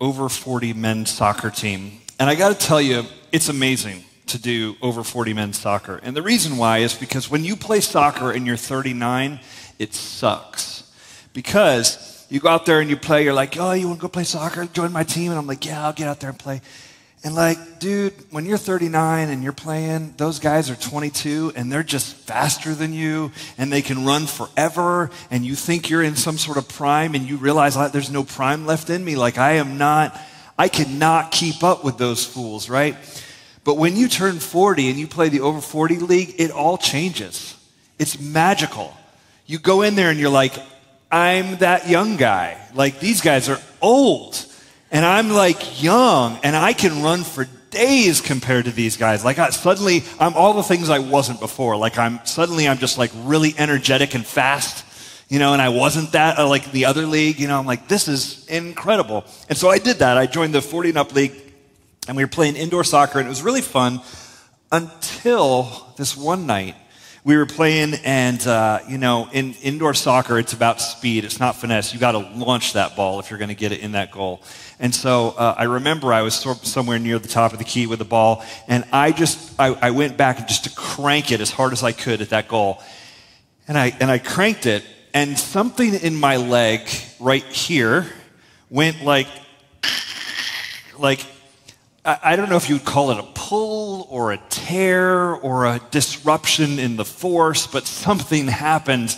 over 40 men's soccer team. And I got to tell you, it's amazing to do over 40 men's soccer. And the reason why is because when you play soccer and you're 39, it sucks. Because you go out there and you play, you're like, oh, you want to go play soccer? Join my team? And I'm like, yeah, I'll get out there and play. And like, dude, when you're 39 and you're playing, those guys are 22 and they're just faster than you and they can run forever. And you think you're in some sort of prime and you realize like, there's no prime left in me. Like, I am not, I cannot keep up with those fools, right? But when you turn 40 and you play the over 40 league, it all changes. It's magical. You go in there and you're like, I'm that young guy. Like, these guys are old and I'm like young and I can run for days compared to these guys. Like I, suddenly I'm all the things I wasn't before. Like I'm suddenly I'm just like really energetic and fast, you know, and I wasn't that uh, like the other league, you know, I'm like this is incredible. And so I did that. I joined the 40 and up league and we were playing indoor soccer and it was really fun until this one night we were playing, and uh, you know, in indoor soccer, it's about speed. It's not finesse. You got to launch that ball if you're going to get it in that goal. And so uh, I remember I was somewhere near the top of the key with the ball, and I just I, I went back just to crank it as hard as I could at that goal, and I and I cranked it, and something in my leg right here went like like I don't know if you'd call it a pull or a tear or a disruption in the force, but something happened.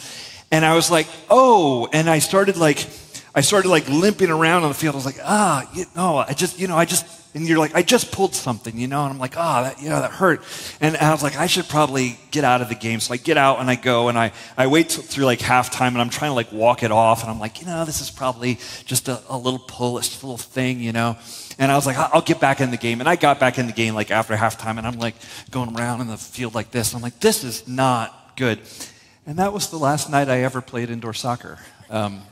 And I was like, oh, and I started like, I started like limping around on the field. I was like, ah, you know, I just, you know, I just, and you're like, I just pulled something, you know, and I'm like, ah, oh, that, you know, that hurt. And I was like, I should probably get out of the game. So I get out and I go and I, I wait t- through like halftime and I'm trying to like walk it off. And I'm like, you know, this is probably just a, a little pull, it's just a little thing, you know. And I was like, I'll get back in the game. And I got back in the game like after halftime and I'm like going around in the field like this. I'm like, this is not good. And that was the last night I ever played indoor soccer. Um,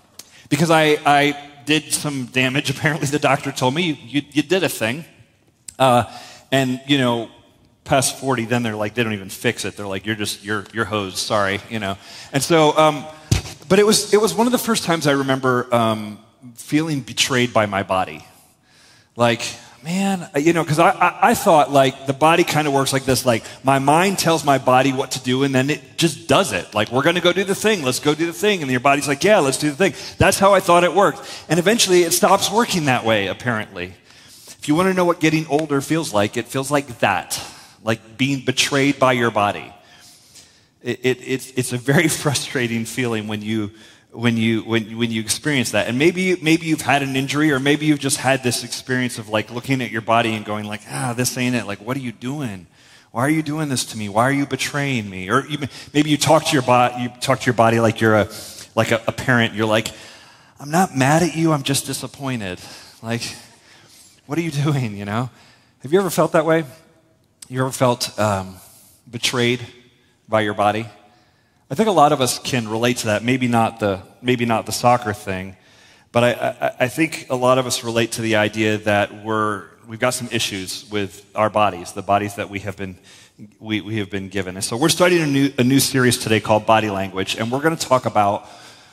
because I, I did some damage. Apparently, the doctor told me you, you, you did a thing. Uh, and, you know, past 40, then they're like, they don't even fix it. They're like, you're just, you're, you're hosed, sorry, you know. And so, um, but it was, it was one of the first times I remember um, feeling betrayed by my body. Like, man, uh, you know, because I, I, I, thought like the body kind of works like this. Like my mind tells my body what to do and then it just does it. Like we're going to go do the thing. Let's go do the thing. And your body's like, yeah, let's do the thing. That's how I thought it worked. And eventually it stops working that way, apparently. If you want to know what getting older feels like, it feels like that. Like being betrayed by your body. It, it, it's, it's a very frustrating feeling when you when you when, when you experience that. And maybe maybe you've had an injury or maybe you've just had this experience of like looking at your body and going like ah this ain't it. Like what are you doing? Why are you doing this to me? Why are you betraying me? Or you, maybe you talk to your body you talk to your body like you're a like a, a parent. You're like i'm not mad at you. I'm just disappointed. Like what are you doing you know? Have you ever felt that way? You ever felt um, betrayed by your body I think a lot of us can relate to that. Maybe not the, maybe not the soccer thing, but I, I, I think a lot of us relate to the idea that we're, we've got some issues with our bodies, the bodies that we have been, we, we have been given. And so we're starting a new, a new series today called Body Language, and we're going to talk about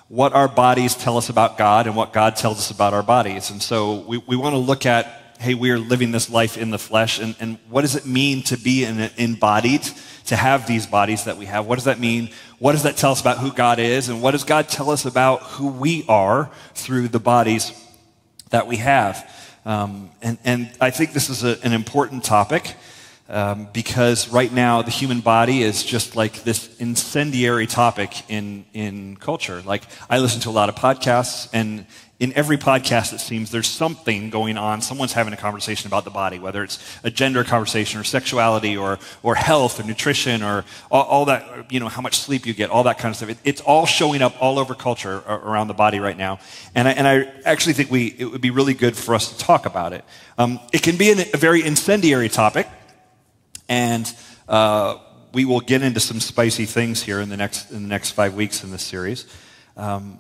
what our bodies tell us about God and what God tells us about our bodies. And so we, we want to look at hey, we are living this life in the flesh, and, and what does it mean to be in, embodied, to have these bodies that we have? What does that mean? What does that tell us about who God is? And what does God tell us about who we are through the bodies that we have? Um, and, and I think this is a, an important topic. Um, because right now the human body is just like this incendiary topic in, in culture. Like, I listen to a lot of podcasts, and in every podcast, it seems there's something going on. Someone's having a conversation about the body, whether it's a gender conversation or sexuality or, or health or nutrition or all, all that, you know, how much sleep you get, all that kind of stuff. It, it's all showing up all over culture around the body right now. And I, and I actually think we, it would be really good for us to talk about it. Um, it can be an, a very incendiary topic. And uh, we will get into some spicy things here in the next, in the next five weeks in this series. Um,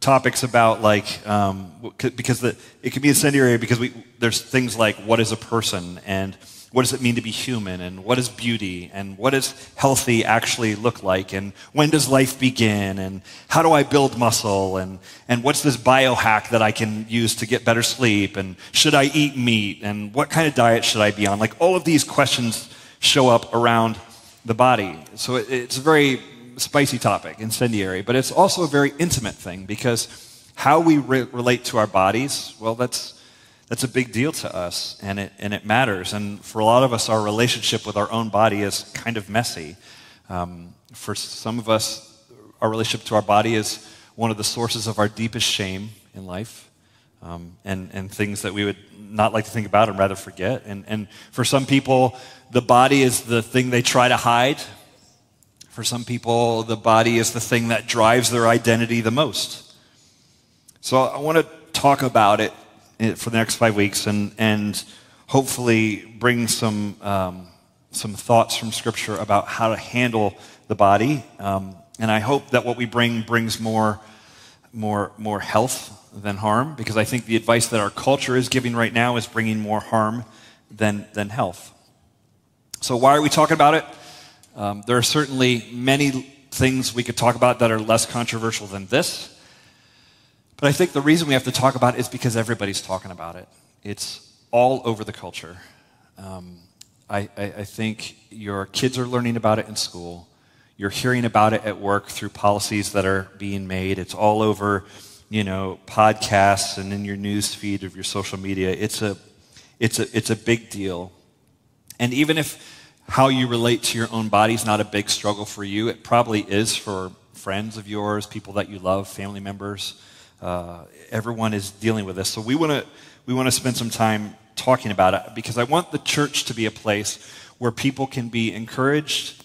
topics about like um, because the, it can be incendiary because we, there's things like what is a person and what does it mean to be human and what is beauty and what does healthy actually look like and when does life begin and how do i build muscle and, and what's this biohack that i can use to get better sleep and should i eat meat and what kind of diet should i be on? Like all of these questions show up around the body. So it, it's a very spicy topic incendiary but it's also a very intimate thing because how we re- relate to our bodies well that's that's a big deal to us and it, and it matters. And for a lot of us, our relationship with our own body is kind of messy. Um, for some of us, our relationship to our body is one of the sources of our deepest shame in life um, and, and things that we would not like to think about and rather forget. And, and for some people, the body is the thing they try to hide. For some people, the body is the thing that drives their identity the most. So I want to talk about it for the next five weeks and, and hopefully bring some, um, some thoughts from Scripture about how to handle the body. Um, and I hope that what we bring brings more, more, more health than harm, because I think the advice that our culture is giving right now is bringing more harm than, than health. So, why are we talking about it? Um, there are certainly many things we could talk about that are less controversial than this. But I think the reason we have to talk about it is because everybody's talking about it. It's all over the culture. Um, I, I, I think your kids are learning about it in school. You're hearing about it at work through policies that are being made. It's all over, you know, podcasts and in your news feed of your social media. It's a, it's a, it's a big deal. And even if how you relate to your own body is not a big struggle for you, it probably is for friends of yours, people that you love, family members. Uh, everyone is dealing with this. So we want to we want to spend some time talking about it because I want the church to be a place where people can be encouraged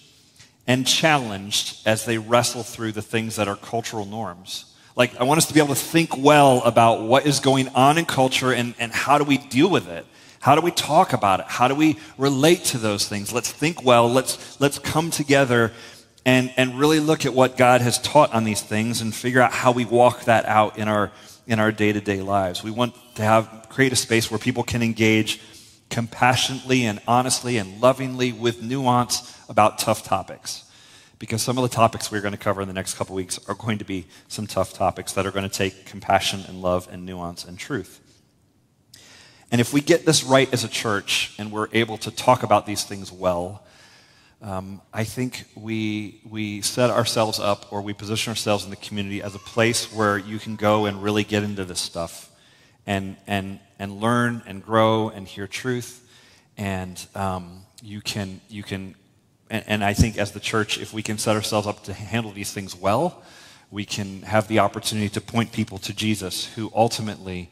and challenged as they wrestle through the things that are cultural norms. Like, I want us to be able to think well about what is going on in culture and, and how do we deal with it? How do we talk about it? How do we relate to those things? Let's think well. Let's, let's come together and, and really look at what God has taught on these things and figure out how we walk that out in our, in our day-to-day lives. We want to have, create a space where people can engage compassionately and honestly and lovingly with nuance about tough topics. Because some of the topics we're going to cover in the next couple weeks are going to be some tough topics that are going to take compassion and love and nuance and truth. And if we get this right as a church and we're able to talk about these things well, um, I think we, we set ourselves up or we position ourselves in the community as a place where you can go and really get into this stuff and, and, and learn and grow and hear truth. And um, you can, you can and, and I think as the church, if we can set ourselves up to handle these things well, we can have the opportunity to point people to Jesus, who ultimately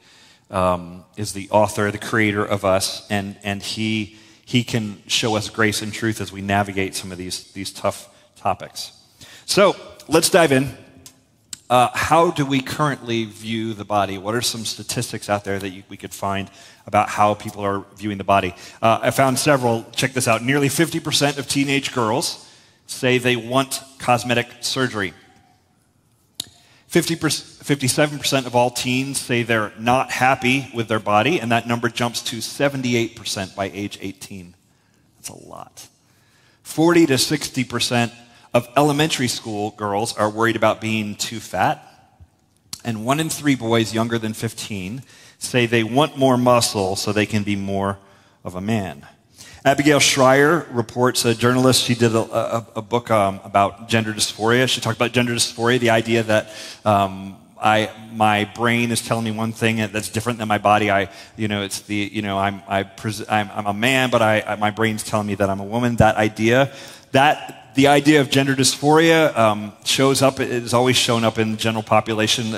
um, is the author, the creator of us, and, and he he can show us grace and truth as we navigate some of these, these tough topics. So let's dive in. Uh, how do we currently view the body? What are some statistics out there that you, we could find about how people are viewing the body? Uh, I found several. Check this out. Nearly 50% of teenage girls say they want cosmetic surgery. 50 57% of all teens say they're not happy with their body, and that number jumps to 78% by age 18. That's a lot. 40 to 60% of elementary school girls are worried about being too fat, and one in three boys younger than 15 say they want more muscle so they can be more of a man. Abigail Shrier reports, a journalist, she did a, a, a book um, about gender dysphoria. She talked about gender dysphoria, the idea that um, I, my brain is telling me one thing that's different than my body. I, you know, it's the, you know, I'm, I pres- I'm, I'm a man, but I, I, my brain's telling me that I'm a woman. That idea, that the idea of gender dysphoria um, shows up. It has always shown up in the general population.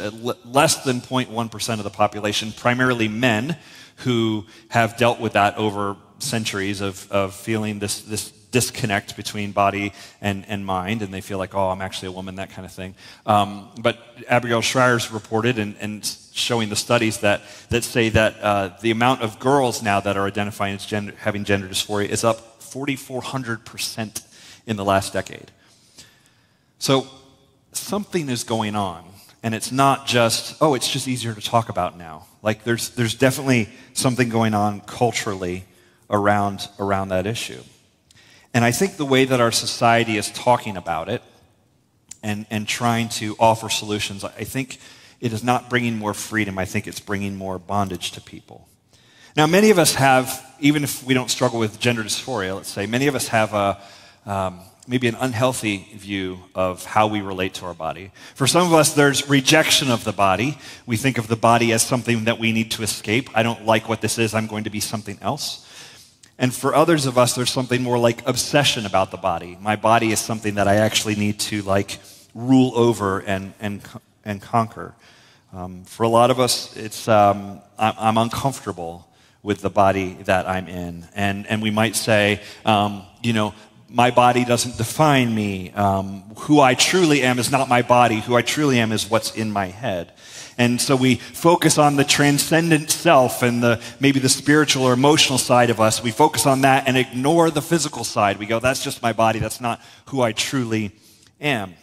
Less than 0.1% of the population, primarily men, who have dealt with that over centuries of, of feeling this, this disconnect between body and, and mind, and they feel like, oh, I'm actually a woman, that kind of thing. Um, but Abigail Shrier's reported and, and showing the studies that, that say that uh, the amount of girls now that are identifying as gender, having gender dysphoria is up 4,400% in the last decade. So something is going on. And it's not just, oh, it's just easier to talk about now. Like there's, there's definitely something going on culturally around, around that issue. And I think the way that our society is talking about it and, and trying to offer solutions, I think it is not bringing more freedom. I think it's bringing more bondage to people. Now, many of us have, even if we don't struggle with gender dysphoria, let's say, many of us have a, um, maybe an unhealthy view of how we relate to our body. For some of us, there's rejection of the body. We think of the body as something that we need to escape. I don't like what this is, I'm going to be something else. And for others of us, there's something more like obsession about the body. My body is something that I actually need to like rule over and, and, and conquer. Um, for a lot of us, it's, um, I'm, uncomfortable with the body that I'm in. And, and we might say, um, you know, my body doesn't define me. Um, who I truly am is not my body. Who I truly am is what's in my head. And so we focus on the transcendent self and the, maybe the spiritual or emotional side of us. We focus on that and ignore the physical side. We go, that's just my body. That's not who I truly am.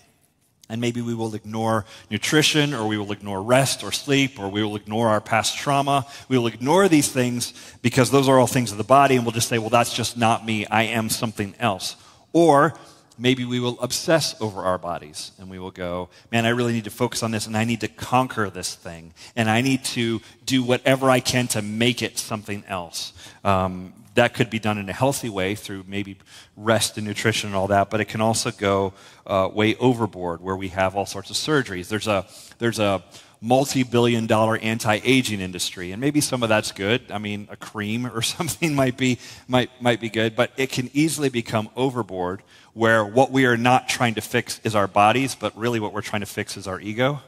And maybe we will ignore nutrition, or we will ignore rest or sleep, or we will ignore our past trauma. We will ignore these things because those are all things of the body, and we'll just say, well, that's just not me. I am something else. Or maybe we will obsess over our bodies and we will go, man, I really need to focus on this and I need to conquer this thing and I need to do whatever I can to make it something else. Um, that could be done in a healthy way through maybe rest and nutrition and all that, but it can also go uh, way overboard where we have all sorts of surgeries. There's a, there's a, multi-billion dollar anti-aging industry. And maybe some of that's good. I mean a cream or something might be might might be good. But it can easily become overboard where what we are not trying to fix is our bodies, but really what we're trying to fix is our ego.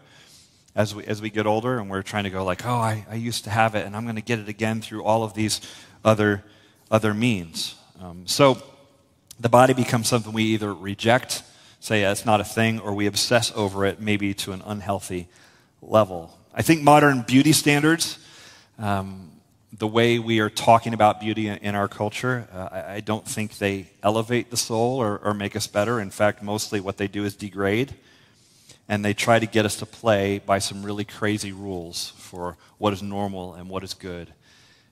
As we, as we get older and we're trying to go like, oh, I, I used to have it and I'm going to get it again through all of these other, other means. Um, so the body becomes something we either reject, say it's not a thing, or we obsess over it maybe to an unhealthy level. I think modern beauty standards um, the way we are talking about beauty in our culture, uh, I, don't think they elevate the soul or, or, make us better. In fact, mostly what they do is degrade. And they try to get us to play by some really crazy rules for what is normal and what is good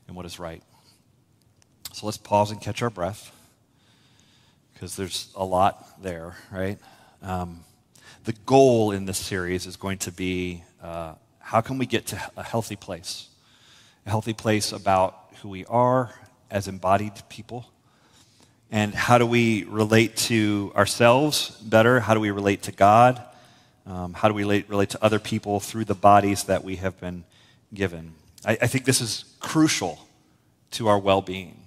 and what is right. So let's pause and catch our breath because there's a lot there, right? Um, the goal in this series is going to be uh, how can we get to a healthy place? a healthy place about who we are as embodied people. And how do we relate to ourselves better? How do we relate to God? Um, how do we relate, relate to other people through the bodies that we have been given? I, I think this is crucial to our well being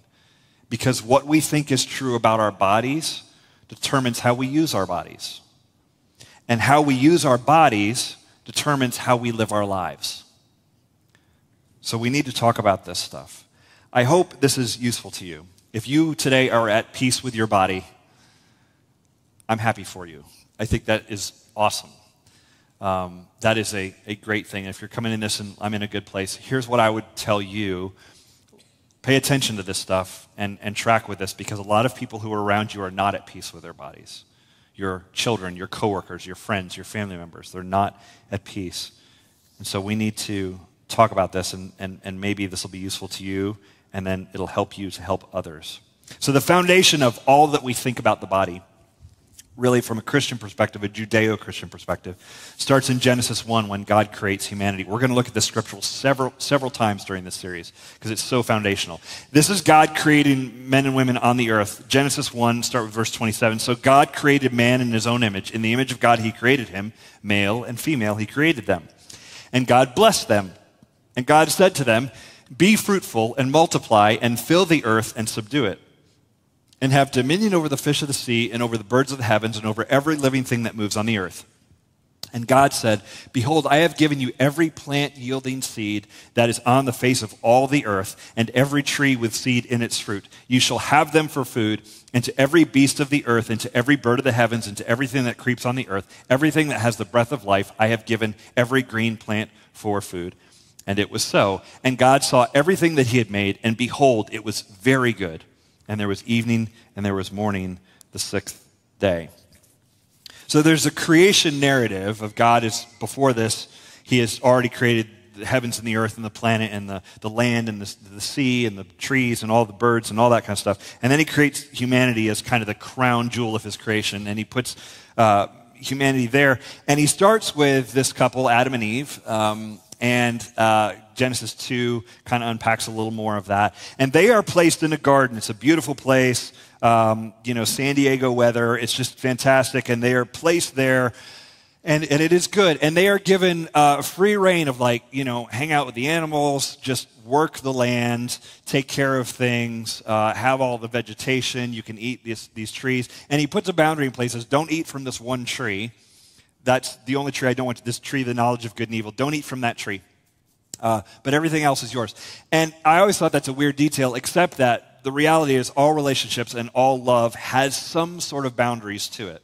because what we think is true about our bodies determines how we use our bodies. And how we use our bodies determines how we live our lives. So we need to talk about this stuff. I hope this is useful to you. If you today are at peace with your body, I'm happy for you. I think that is awesome. Um, that is a, a great thing. If you're coming in this and I'm in a good place, here's what I would tell you pay attention to this stuff and, and track with this because a lot of people who are around you are not at peace with their bodies. Your children, your coworkers, your friends, your family members, they're not at peace. And so we need to talk about this, and, and, and maybe this will be useful to you, and then it'll help you to help others. So, the foundation of all that we think about the body, really from a Christian perspective, a Judeo Christian perspective, starts in Genesis 1 when God creates humanity. We're going to look at this scriptural several, several times during this series because it's so foundational. This is God creating men and women on the earth. Genesis 1, start with verse 27. So, God created man in his own image. In the image of God, he created him, male and female, he created them. And God blessed them. And God said to them, Be fruitful and multiply and fill the earth and subdue it, and have dominion over the fish of the sea and over the birds of the heavens and over every living thing that moves on the earth. And God said, Behold, I have given you every plant yielding seed that is on the face of all the earth, and every tree with seed in its fruit. You shall have them for food, and to every beast of the earth, and to every bird of the heavens, and to everything that creeps on the earth, everything that has the breath of life, I have given every green plant for food. And it was so. And God saw everything that he had made, and behold, it was very good. And there was evening, and there was morning the sixth day. So there's a creation narrative of God is before this, he has already created the heavens and the earth and the planet and the, the land and the, the sea and the trees and all the birds and all that kind of stuff. And then he creates humanity as kind of the crown jewel of his creation. And he puts uh, humanity there. And he starts with this couple, Adam and Eve. Um, and uh, Genesis 2 kind of unpacks a little more of that. And they are placed in a garden. It's a beautiful place, um, you know, San Diego weather. It's just fantastic. And they are placed there. And, and it is good. And they are given uh, free reign of, like, you know, hang out with the animals, just work the land, take care of things, uh, have all the vegetation. You can eat these, these trees. And he puts a boundary in place says, don't eat from this one tree. That's the only tree I don't want, this tree, the knowledge of good and evil. Don't eat from that tree. Uh, but everything else is yours. And I always thought that's a weird detail, except that the reality is all relationships and all love has some sort of boundaries to it.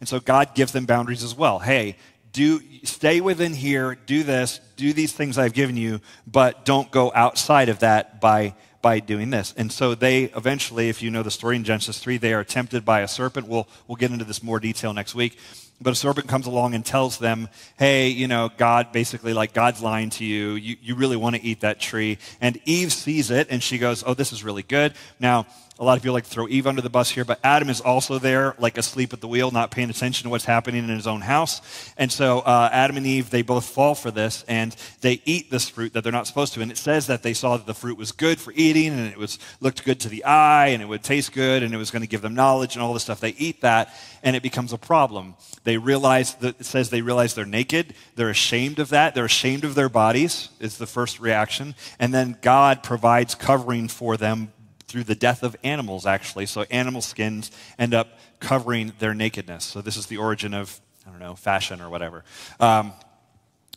And so God gives them boundaries as well. Hey, do stay within here, do this, do these things I've given you, but don't go outside of that by by doing this. And so they eventually, if you know the story in Genesis 3, they are tempted by a serpent. We'll we'll get into this more detail next week. But a serpent comes along and tells them, hey, you know, God basically, like, God's lying to you. You, you really want to eat that tree. And Eve sees it and she goes, oh, this is really good. Now, a lot of people like to throw Eve under the bus here, but Adam is also there, like asleep at the wheel, not paying attention to what's happening in his own house. And so uh, Adam and Eve, they both fall for this, and they eat this fruit that they're not supposed to. And it says that they saw that the fruit was good for eating, and it was looked good to the eye, and it would taste good, and it was going to give them knowledge and all this stuff. They eat that, and it becomes a problem. They realize that it says they realize they're naked. They're ashamed of that. They're ashamed of their bodies. Is the first reaction, and then God provides covering for them through the death of animals, actually. So animal skins end up covering their nakedness. So this is the origin of, I don't know, fashion or whatever. Um,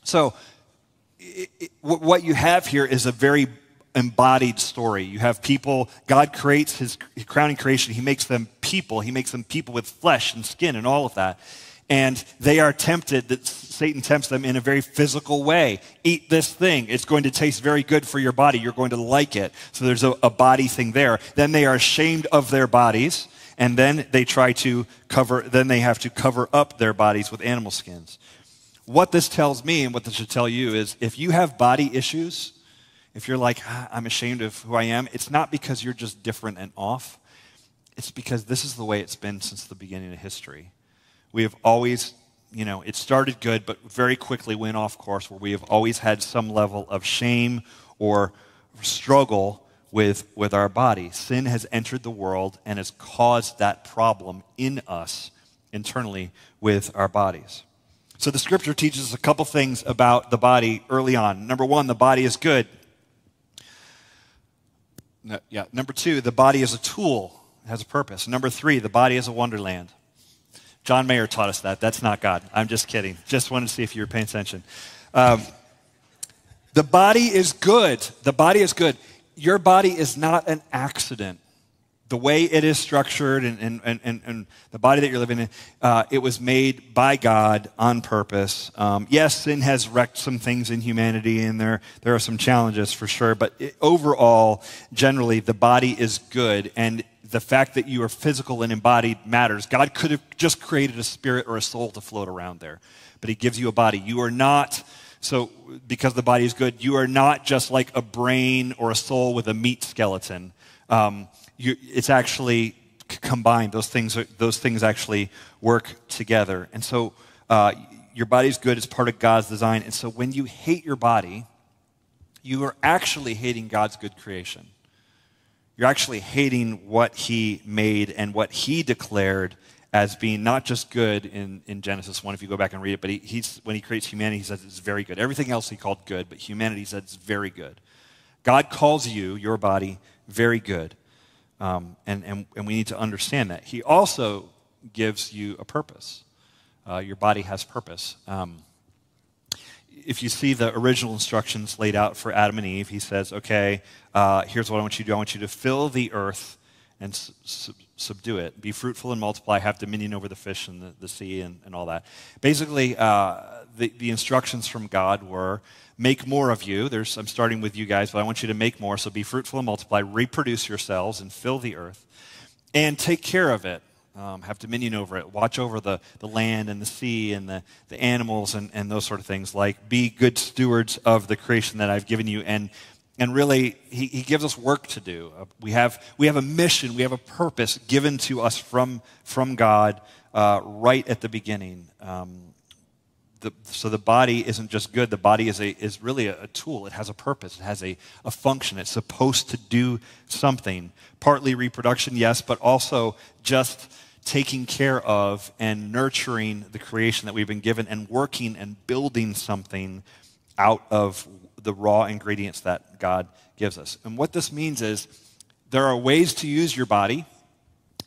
so it, it, what you have here is a very embodied story. You have people, God creates his crowning creation, he makes them people, he makes them people with flesh and skin and all of that. And they are tempted that Satan tempts them in a very physical way. Eat this thing. It's going to taste very good for your body. You're going to like it. So there's a, a body thing there. Then they are ashamed of their bodies, and then they try to cover, then they have to cover up their bodies with animal skins. What this tells me and what this should tell you is if you have body issues, if you're like, ah, I'm ashamed of who I am, it's not because you're just different and off. It's because this is the way it's been since the beginning of history. We have always you know, it started good, but very quickly went off course where we have always had some level of shame or struggle with, with our body. Sin has entered the world and has caused that problem in us internally with our bodies. So the scripture teaches us a couple things about the body early on. Number one, the body is good. No, yeah. Number two, the body is a tool, has a purpose. Number three, the body is a wonderland. John Mayer taught us that. That's not God. I'm just kidding. Just wanted to see if you were paying attention. Um, the body is good. The body is good. Your body is not an accident. The way it is structured and, and, and, and the body that you're living in, uh, it was made by God on purpose. Um, yes, sin has wrecked some things in humanity, and there, there are some challenges for sure, but it, overall, generally, the body is good. And the fact that you are physical and embodied matters. God could have just created a spirit or a soul to float around there, but He gives you a body. You are not, so because the body is good, you are not just like a brain or a soul with a meat skeleton. Um, you, it's actually combined. Those things, are, those things actually work together. And so uh, your body's good it's part of God's design. And so when you hate your body, you are actually hating God's good creation. You're actually hating what he made and what he declared as being not just good in, in Genesis 1, if you go back and read it, but he, he's, when he creates humanity, he says it's very good. Everything else he called good, but humanity says it's very good. God calls you, your body, very good. Um, and, and, and we need to understand that. He also gives you a purpose. Uh, your body has purpose. Um, if you see the original instructions laid out for Adam and Eve, he says, okay, uh, here's what I want you to do. I want you to fill the earth and su- subdue it. Be fruitful and multiply, have dominion over the fish and the, the sea and, and all that. Basically, uh, the, the instructions from God were make more of you. There's, I'm starting with you guys, but I want you to make more. So be fruitful and multiply, reproduce yourselves and fill the earth, and take care of it. Um, have dominion over it. Watch over the, the land and the sea and the, the animals and, and those sort of things. Like, be good stewards of the creation that I've given you and and really, he, he gives us work to do. Uh, we, have, we have a mission, we have a purpose given to us from, from God uh, right at the beginning. Um, the, so the body isn't just good, the body is, a, is really a, a, tool. It has a purpose, it has a, a function. It's supposed to do something. Partly reproduction, yes, but also just taking care of and nurturing the creation that we've been given and working and building something out of the raw ingredients that God gives us. And what this means is there are ways to use your body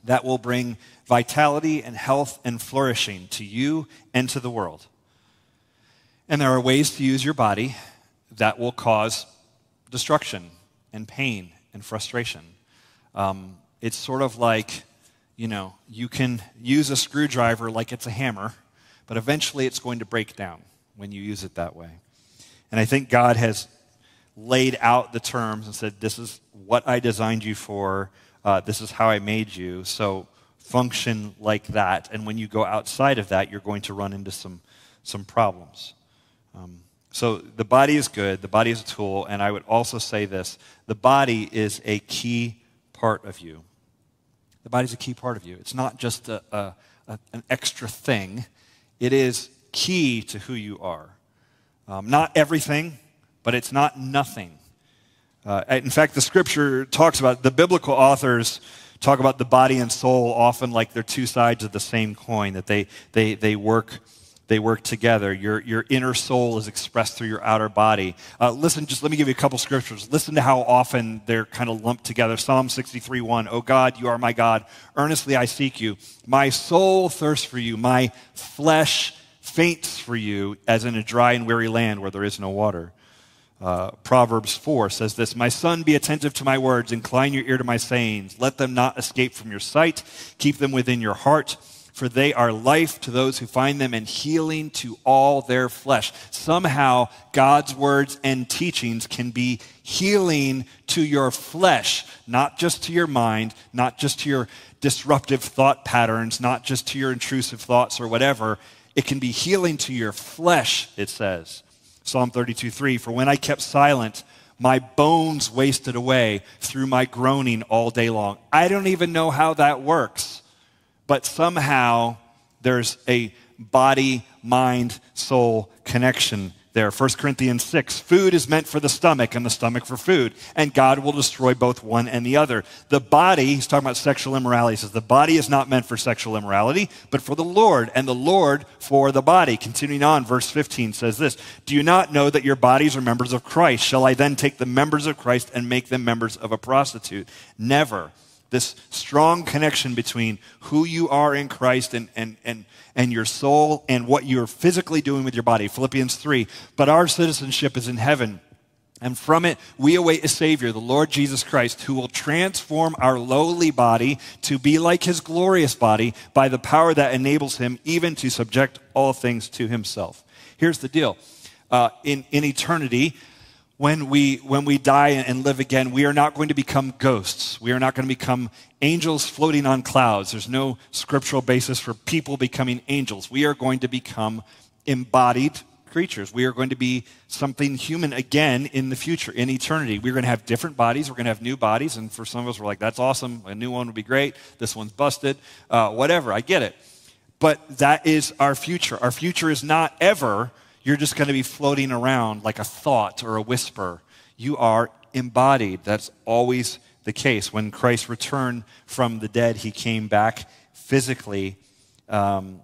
that will bring vitality and health and flourishing to you and to the world. And there are ways to use your body that will cause destruction and pain and frustration. Um, it's sort of like, you know, you can use a screwdriver like it's a hammer, but eventually it's going to break down when you use it that way. And I think God has laid out the terms and said, This is what I designed you for. Uh, this is how I made you. So function like that. And when you go outside of that, you're going to run into some, some problems. Um, so the body is good, the body is a tool. And I would also say this the body is a key part of you. The body is a key part of you. It's not just a, a, a, an extra thing, it is key to who you are. Um, not everything, but it's not nothing. Uh, in fact, the scripture talks about the biblical authors talk about the body and soul often like they're two sides of the same coin, that they, they, they, work, they work together. Your, your inner soul is expressed through your outer body. Uh, listen, just let me give you a couple scriptures. Listen to how often they're kind of lumped together. Psalm 63 1. Oh God, you are my God. Earnestly I seek you. My soul thirsts for you. My flesh faints for you as in a dry and weary land where there is no water. Uh, Proverbs 4 says this My son, be attentive to my words, incline your ear to my sayings. Let them not escape from your sight, keep them within your heart, for they are life to those who find them and healing to all their flesh. Somehow, God's words and teachings can be healing to your flesh, not just to your mind, not just to your disruptive thought patterns, not just to your intrusive thoughts or whatever it can be healing to your flesh, it says. Psalm 32 3 For when I kept silent, my bones wasted away through my groaning all day long. I don't even know how that works, but somehow there's a body, mind, soul connection there. 1 Corinthians 6 food is meant for the stomach and the stomach for food, and God will destroy both one and the other. The body, he's talking about sexual immorality, he says the body is not meant for sexual immorality, but for the Lord, and the Lord for the body. Continuing on, verse 15 says this Do you not know that your bodies are members of Christ? Shall I then take the members of Christ and make them members of a prostitute? Never this strong connection between who you are in Christ and, and, and, and your soul and what you're physically doing with your body. Philippians 3. But our citizenship is in heaven. And from it, we await a Savior, the Lord Jesus Christ, who will transform our lowly body to be like his glorious body by the power that enables him even to subject all things to himself. Here's the deal uh, in, in eternity, when we, when we die and live again, we are not going to become ghosts. We are not going to become angels floating on clouds. There's no scriptural basis for people becoming angels. We are going to become embodied creatures. We are going to be something human again in the future, in eternity. We're going to have different bodies. We're going to have new bodies. And for some of us, we're like, that's awesome. A new one would be great. This one's busted. Uh, whatever. I get it. But that is our future. Our future is not ever you're just going to be floating around like a thought or a whisper. You are embodied. That's always the case. When Christ returned from the dead, he came back physically Um,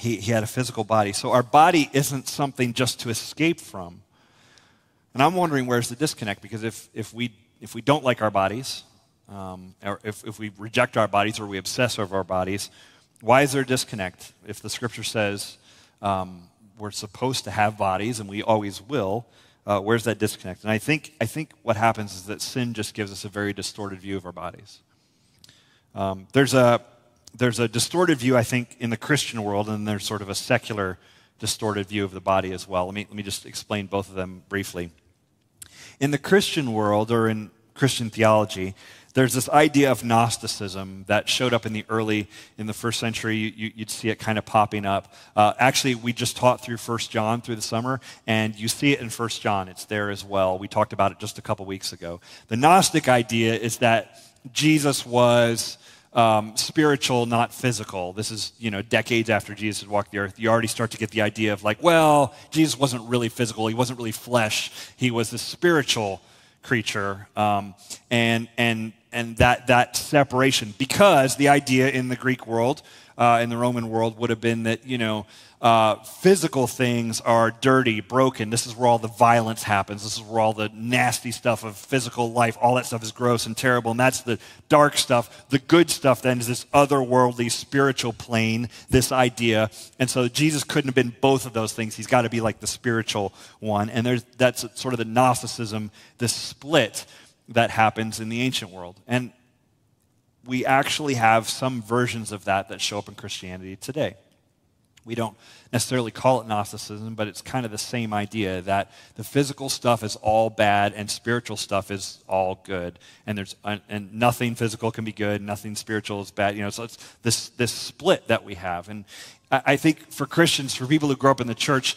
he, he had a physical body. So our body isn't something just to escape from. And I'm wondering where's the disconnect because if, if, we, if we don't like our bodies, um, or if, if we reject our bodies or we obsess over our bodies, why is there a disconnect? If the scripture says um, we're supposed to have bodies and we always will, uh, where's that disconnect? And I think, I think what happens is that sin just gives us a very distorted view of our bodies. Um, there's, a, there's a distorted view, I think, in the Christian world, and there's sort of a secular distorted view of the body as well. Let me, let me just explain both of them briefly. In the Christian world, or in Christian theology, there's this idea of Gnosticism that showed up in the early, in the first century. You, would see it kind of popping up. Uh, actually, we just taught through First John through the summer, and you see it in First John. It's there as well. We talked about it just a couple weeks ago. The Gnostic idea is that Jesus was um, spiritual, not physical. This is, you know, decades after Jesus had walked the earth. You already start to get the idea of like, well, Jesus wasn't really physical. He wasn't really flesh. He was the spiritual creature. Um, and, and, and that, that separation, because the idea in the Greek world, uh, in the Roman world, would have been that, you know, uh, physical things are dirty, broken. This is where all the violence happens. This is where all the nasty stuff of physical life, all that stuff is gross and terrible. And that's the dark stuff. The good stuff then is this otherworldly spiritual plane, this idea. And so Jesus couldn't have been both of those things. He's got to be like the spiritual one. And there's, that's sort of the Gnosticism, the split that happens in the ancient world. And we actually have some versions of that that show up in Christianity today. We don't necessarily call it Gnosticism, but it's kind of the same idea that the physical stuff is all bad and spiritual stuff is all good. And there's and nothing physical can be good, nothing spiritual is bad. You know, so it's this this split that we have. And I think for Christians, for people who grow up in the church,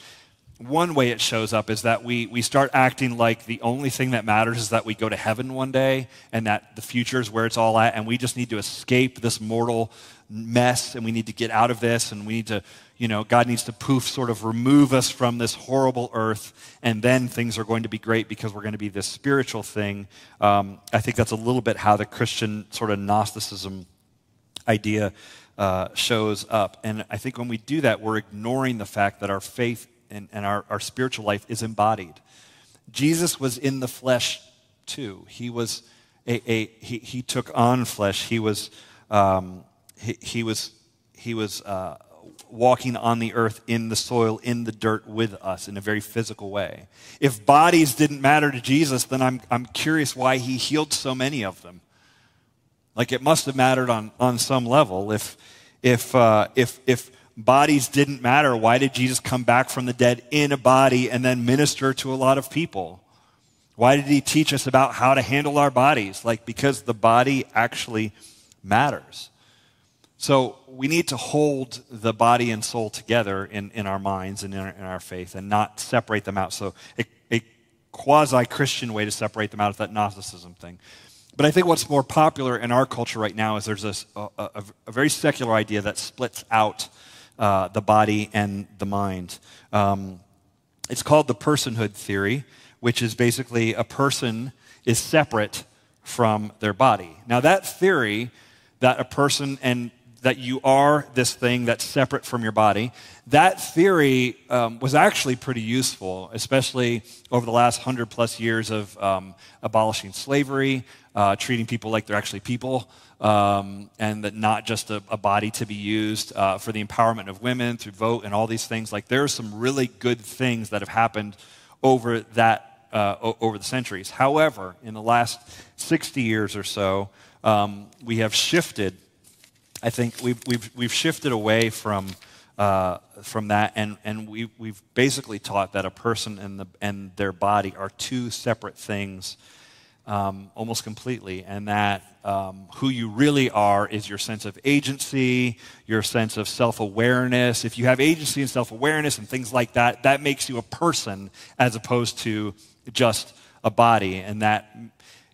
one way it shows up is that we, we start acting like the only thing that matters is that we go to heaven one day and that the future is where it's all at, and we just need to escape this mortal mess and we need to get out of this and we need to you know, God needs to poof, sort of remove us from this horrible earth, and then things are going to be great because we're going to be this spiritual thing. Um, I think that's a little bit how the Christian sort of Gnosticism idea uh, shows up. And I think when we do that, we're ignoring the fact that our faith and, and our, our spiritual life is embodied. Jesus was in the flesh too. He was a, a he, he took on flesh. He was um, he, he was he was uh, walking on the earth in the soil, in the dirt with us in a very physical way. If bodies didn't matter to Jesus, then I'm, I'm curious why he healed so many of them. Like it must have mattered on, on some level. If, if, uh, if, if bodies didn't matter, why did Jesus come back from the dead in a body and then minister to a lot of people? Why did he teach us about how to handle our bodies? Like, because the body actually matters. So we need to hold the body and soul together in, in our minds and in our, in our faith and not separate them out. So a, a quasi Christian way to separate them out is that Gnosticism thing. But I think what's more popular in our culture right now is there's a, a, a very secular idea that splits out uh, the body and the mind. Um, it's called the personhood theory, which is basically a person is separate from their body. Now, that theory that a person and that you are this thing that's separate from your body. That theory um, was actually pretty useful, especially over the last hundred plus years of um, abolishing slavery, uh, treating people like they're actually people, um, and that not just a, a, body to be used uh, for the empowerment of women through vote and all these things. Like there are some really good things that have happened over that uh, over the centuries. However, in the last 60 years or so, um, we have shifted I think we've, we've, we've shifted away from, uh, from that, and, and we, we've basically taught that a person and, the, and their body are two separate things um, almost completely, and that um, who you really are is your sense of agency, your sense of self awareness. If you have agency and self awareness and things like that, that makes you a person as opposed to just a body, and that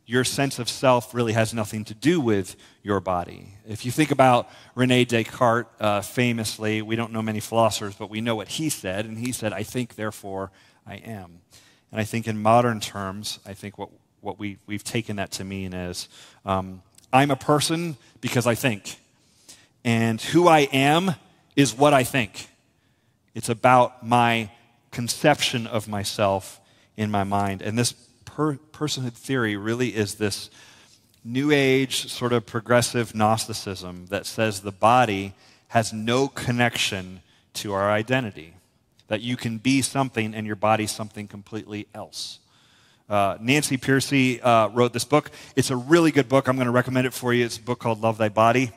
your sense of self really has nothing to do with your body. If you think about Rene Descartes, uh, famously, we don't know many philosophers, but we know what he said, and he said, I think, therefore I am. And I think in modern terms, I think what, what we, we've taken that to mean is um, I'm a person because I think. And who I am is what I think. It's about my conception of myself in my mind. And this per- personhood theory really is this new age, sort of progressive Gnosticism that says the body has no connection to our identity. That you can be something and your body something completely else. Uh, Nancy Pearcey uh, wrote this book. It's a really good book. I'm going to recommend it for you. It's a book called Love Thy Body.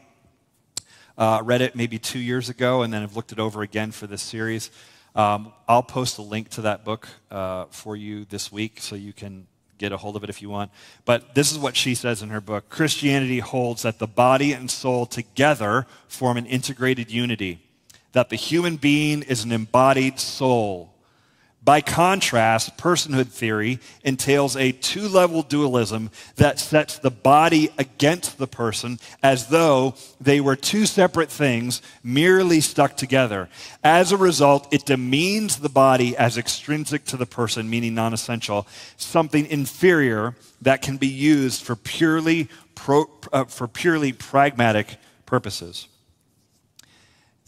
Uh, read it maybe two years ago and then I've looked it over again for this series. Um, I'll post a link to that book uh, for you this week so you can get a hold of it if you want. But this is what she says in her book Christianity holds that the body and soul together form an integrated unity, that the human being is an embodied soul by contrast, personhood theory entails a two level dualism that sets the body against the person as though they were two separate things merely stuck together. As a result, it demeans the body as extrinsic to the person, meaning non essential, something inferior that can be used for purely, pro, uh, for purely pragmatic purposes.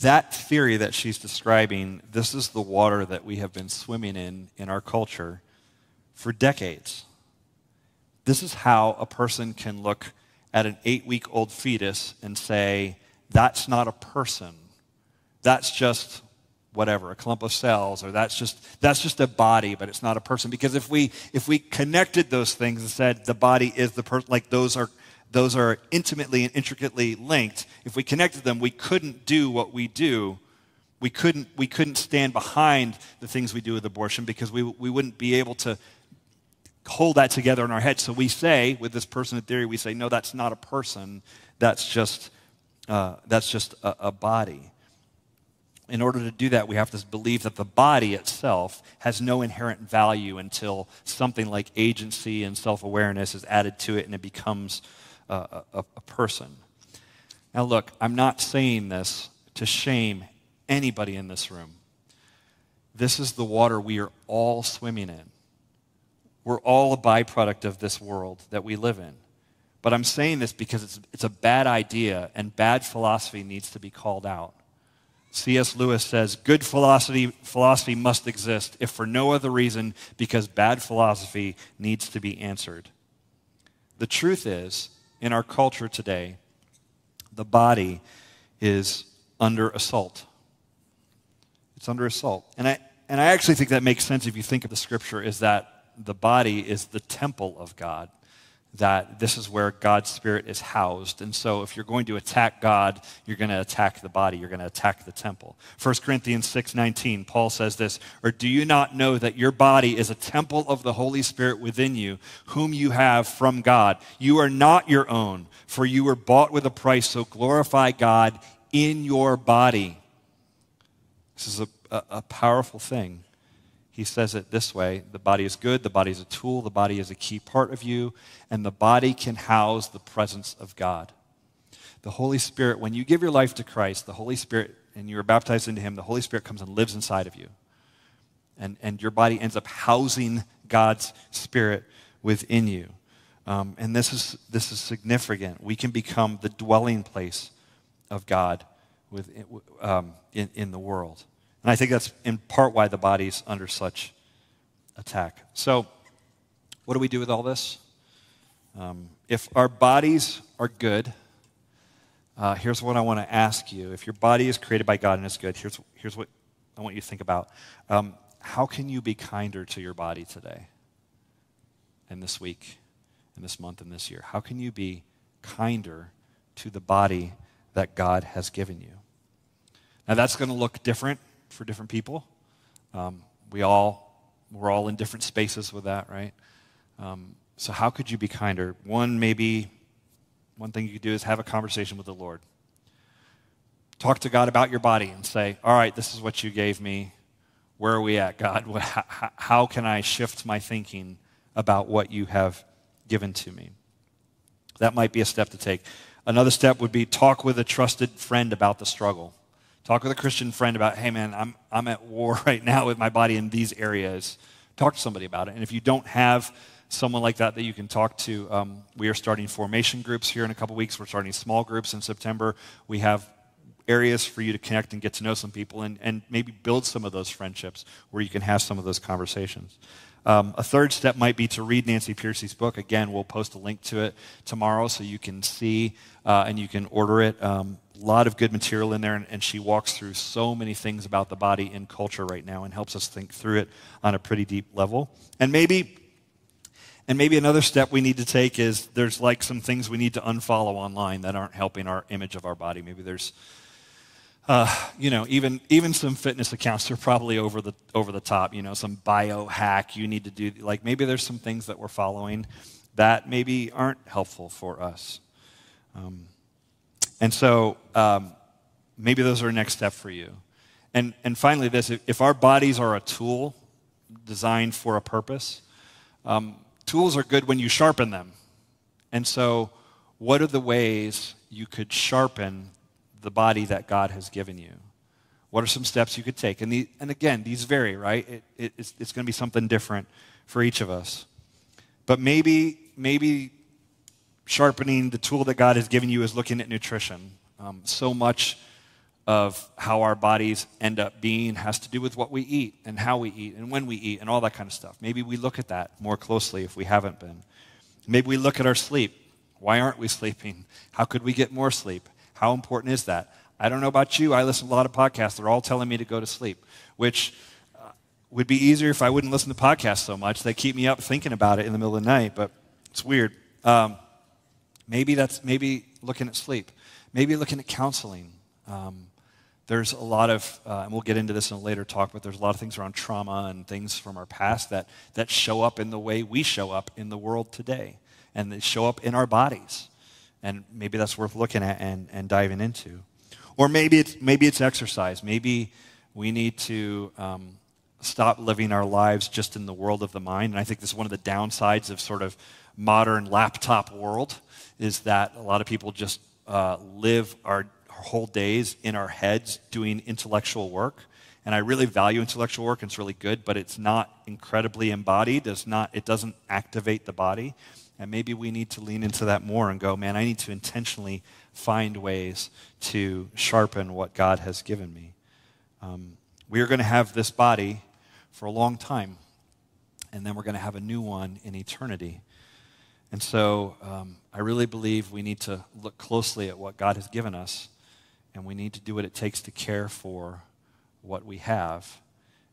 That theory that she's describing, this is the water that we have been swimming in in our culture for decades. This is how a person can look at an eight week old fetus and say, that's not a person. That's just whatever, a clump of cells, or that's just, that's just a body, but it's not a person. Because if we, if we connected those things and said the body is the person, like those are those are intimately and intricately linked. If we connected them, we couldn't do what we do. We couldn't, we couldn't stand behind the things we do with abortion because we, we wouldn't be able to hold that together in our head. So we say, with this personhood theory, we say, no, that's not a person. That's just, uh, that's just a, a body. In order to do that, we have to believe that the body itself has no inherent value until something like agency and self awareness is added to it and it becomes a, a, a person. Now, look, I'm not saying this to shame anybody in this room. This is the water we are all swimming in. We're all a byproduct of this world that we live in. But I'm saying this because it's, it's a bad idea and bad philosophy needs to be called out. C.S. Lewis says good philosophy, philosophy must exist, if for no other reason, because bad philosophy needs to be answered. The truth is, in our culture today, the body is under assault. It's under assault. And I, and I actually think that makes sense if you think of the scripture, is that the body is the temple of God that this is where God's Spirit is housed. And so, if you're going to attack God, you're going to attack the body, you're going to attack the temple. 1 Corinthians 6:19, Paul says this, "Or do you not know that your body is a temple of the Holy Spirit within you, whom you have from God? You are not your own, for you were bought with a price, so glorify God in your body." This is a, a, a powerful thing he says it this way the body is good, the body is a tool, the body is a key part of you, and the body can house the presence of God. The Holy Spirit, when you give your life to Christ, the Holy Spirit, and you are baptized into Him, the Holy Spirit comes and lives inside of you. And, and your body ends up housing God's Spirit within you. Um, and this is, this is significant. We can become the dwelling place of God with, um, in, in the world. And I think that's in part why the body's under such attack. So, what do we do with all this? Um, if our bodies are good, uh, here's what I want to ask you. If your body is created by God and is good, here's, here's what I want you to think about. Um, how can you be kinder to your body today and this week and this month and this year? How can you be kinder to the body that God has given you? Now, that's going to look different for different people. Um, we all, we're all in different spaces with that, right? Um, so, how could you be kinder? One, maybe, one thing you could do is have a conversation with the Lord. Talk to God about your body and say, All right, this is what you gave me. Where are we at, God? How, how can I shift my thinking about what you have given to me? That might be a step to take. Another step would be talk with a trusted friend about the struggle. Talk with a Christian friend about, hey man, I'm, I'm at war right now with my body in these areas. Talk to somebody about it. And if you don't have someone like that that you can talk to, um, we are starting formation groups here in a couple weeks. We're starting small groups in September. We have areas for you to connect and get to know some people and, and maybe build some of those friendships where you can have some of those conversations. Um, a third step might be to read Nancy Pearcey's book. Again, we'll post a link to it tomorrow so you can see uh, and you can order it. Um, a lot of good material in there, and, and, she walks through so many things about the body and culture right now and helps us think through it on a pretty deep level. And maybe and maybe another step we need to take is there's like some things we need to unfollow online that aren't helping our image of our body. Maybe there's, uh, you know, even even some fitness accounts are probably over the over the top. You know, some biohack you need to do. Like maybe there's some things that we're following that maybe aren't helpful for us. Um, and so um, maybe those are a next step for you. And and finally, this: if, our bodies are a tool designed for a purpose. Um, Tools are good when you sharpen them. And so, what are the ways you could sharpen the body that God has given you? What are some steps you could take? And, the, and again, these vary, right? It, it, it's, it's going to be something different for each of us. But maybe, maybe sharpening the tool that God has given you is looking at nutrition. Um, so much of how our bodies end up being has to do with what we eat and how we eat and when we eat and all that kind of stuff. Maybe we look at that more closely if we haven't been. Maybe we look at our sleep. Why aren't we sleeping? How could we get more sleep? How important is that? I don't know about you. I listen to a lot of podcasts. They're all telling me to go to sleep, which uh, would be easier if I wouldn't listen to podcasts so much. They keep me up thinking about it in the middle of the night, but it's weird. Um, maybe that's maybe looking at sleep. Maybe looking at counseling. Um, there's a lot of, uh, and we'll get into this in a later talk, but there's a lot of things around trauma and things from our past that, that show up in the way we show up in the world today. And they show up in our bodies. And maybe that's worth looking at and, and diving into. Or maybe it's, maybe it's exercise. Maybe we need to um, stop living our lives just in the world of the mind. And I think this is one of the downsides of sort of modern laptop world is that a lot of people just uh, live our whole days in our heads doing intellectual work. And I really value intellectual work, it's really good, but it's not incredibly embodied. It's not, it doesn't activate the body. And maybe we need to lean into that more and go, man, I need to intentionally find ways to sharpen what God has given me. Um, we are going to have this body for a long time, and then we're going to have a new one in eternity. And so um, I really believe we need to look closely at what God has given us and we need to do what it takes to care for what we have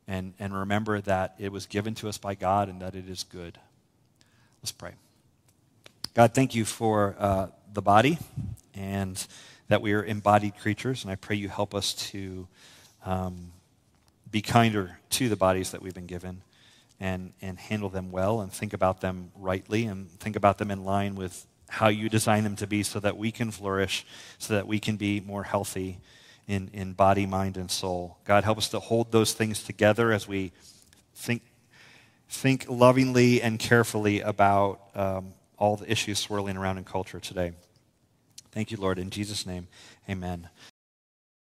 and, and remember that it was given to us by God and that it is good. Let's pray. God, thank you for uh, the body and that we are embodied creatures, and I pray you help us to um, be kinder to the bodies that we've been given and, and handle them well and think about them rightly and think about them in line with how you design them to be so that we can flourish, so that we can be more healthy in, in body, mind, and soul. God, help us to hold those things together as we think, think lovingly and carefully about um, all the issues swirling around in culture today. Thank you, Lord. In Jesus' name, amen.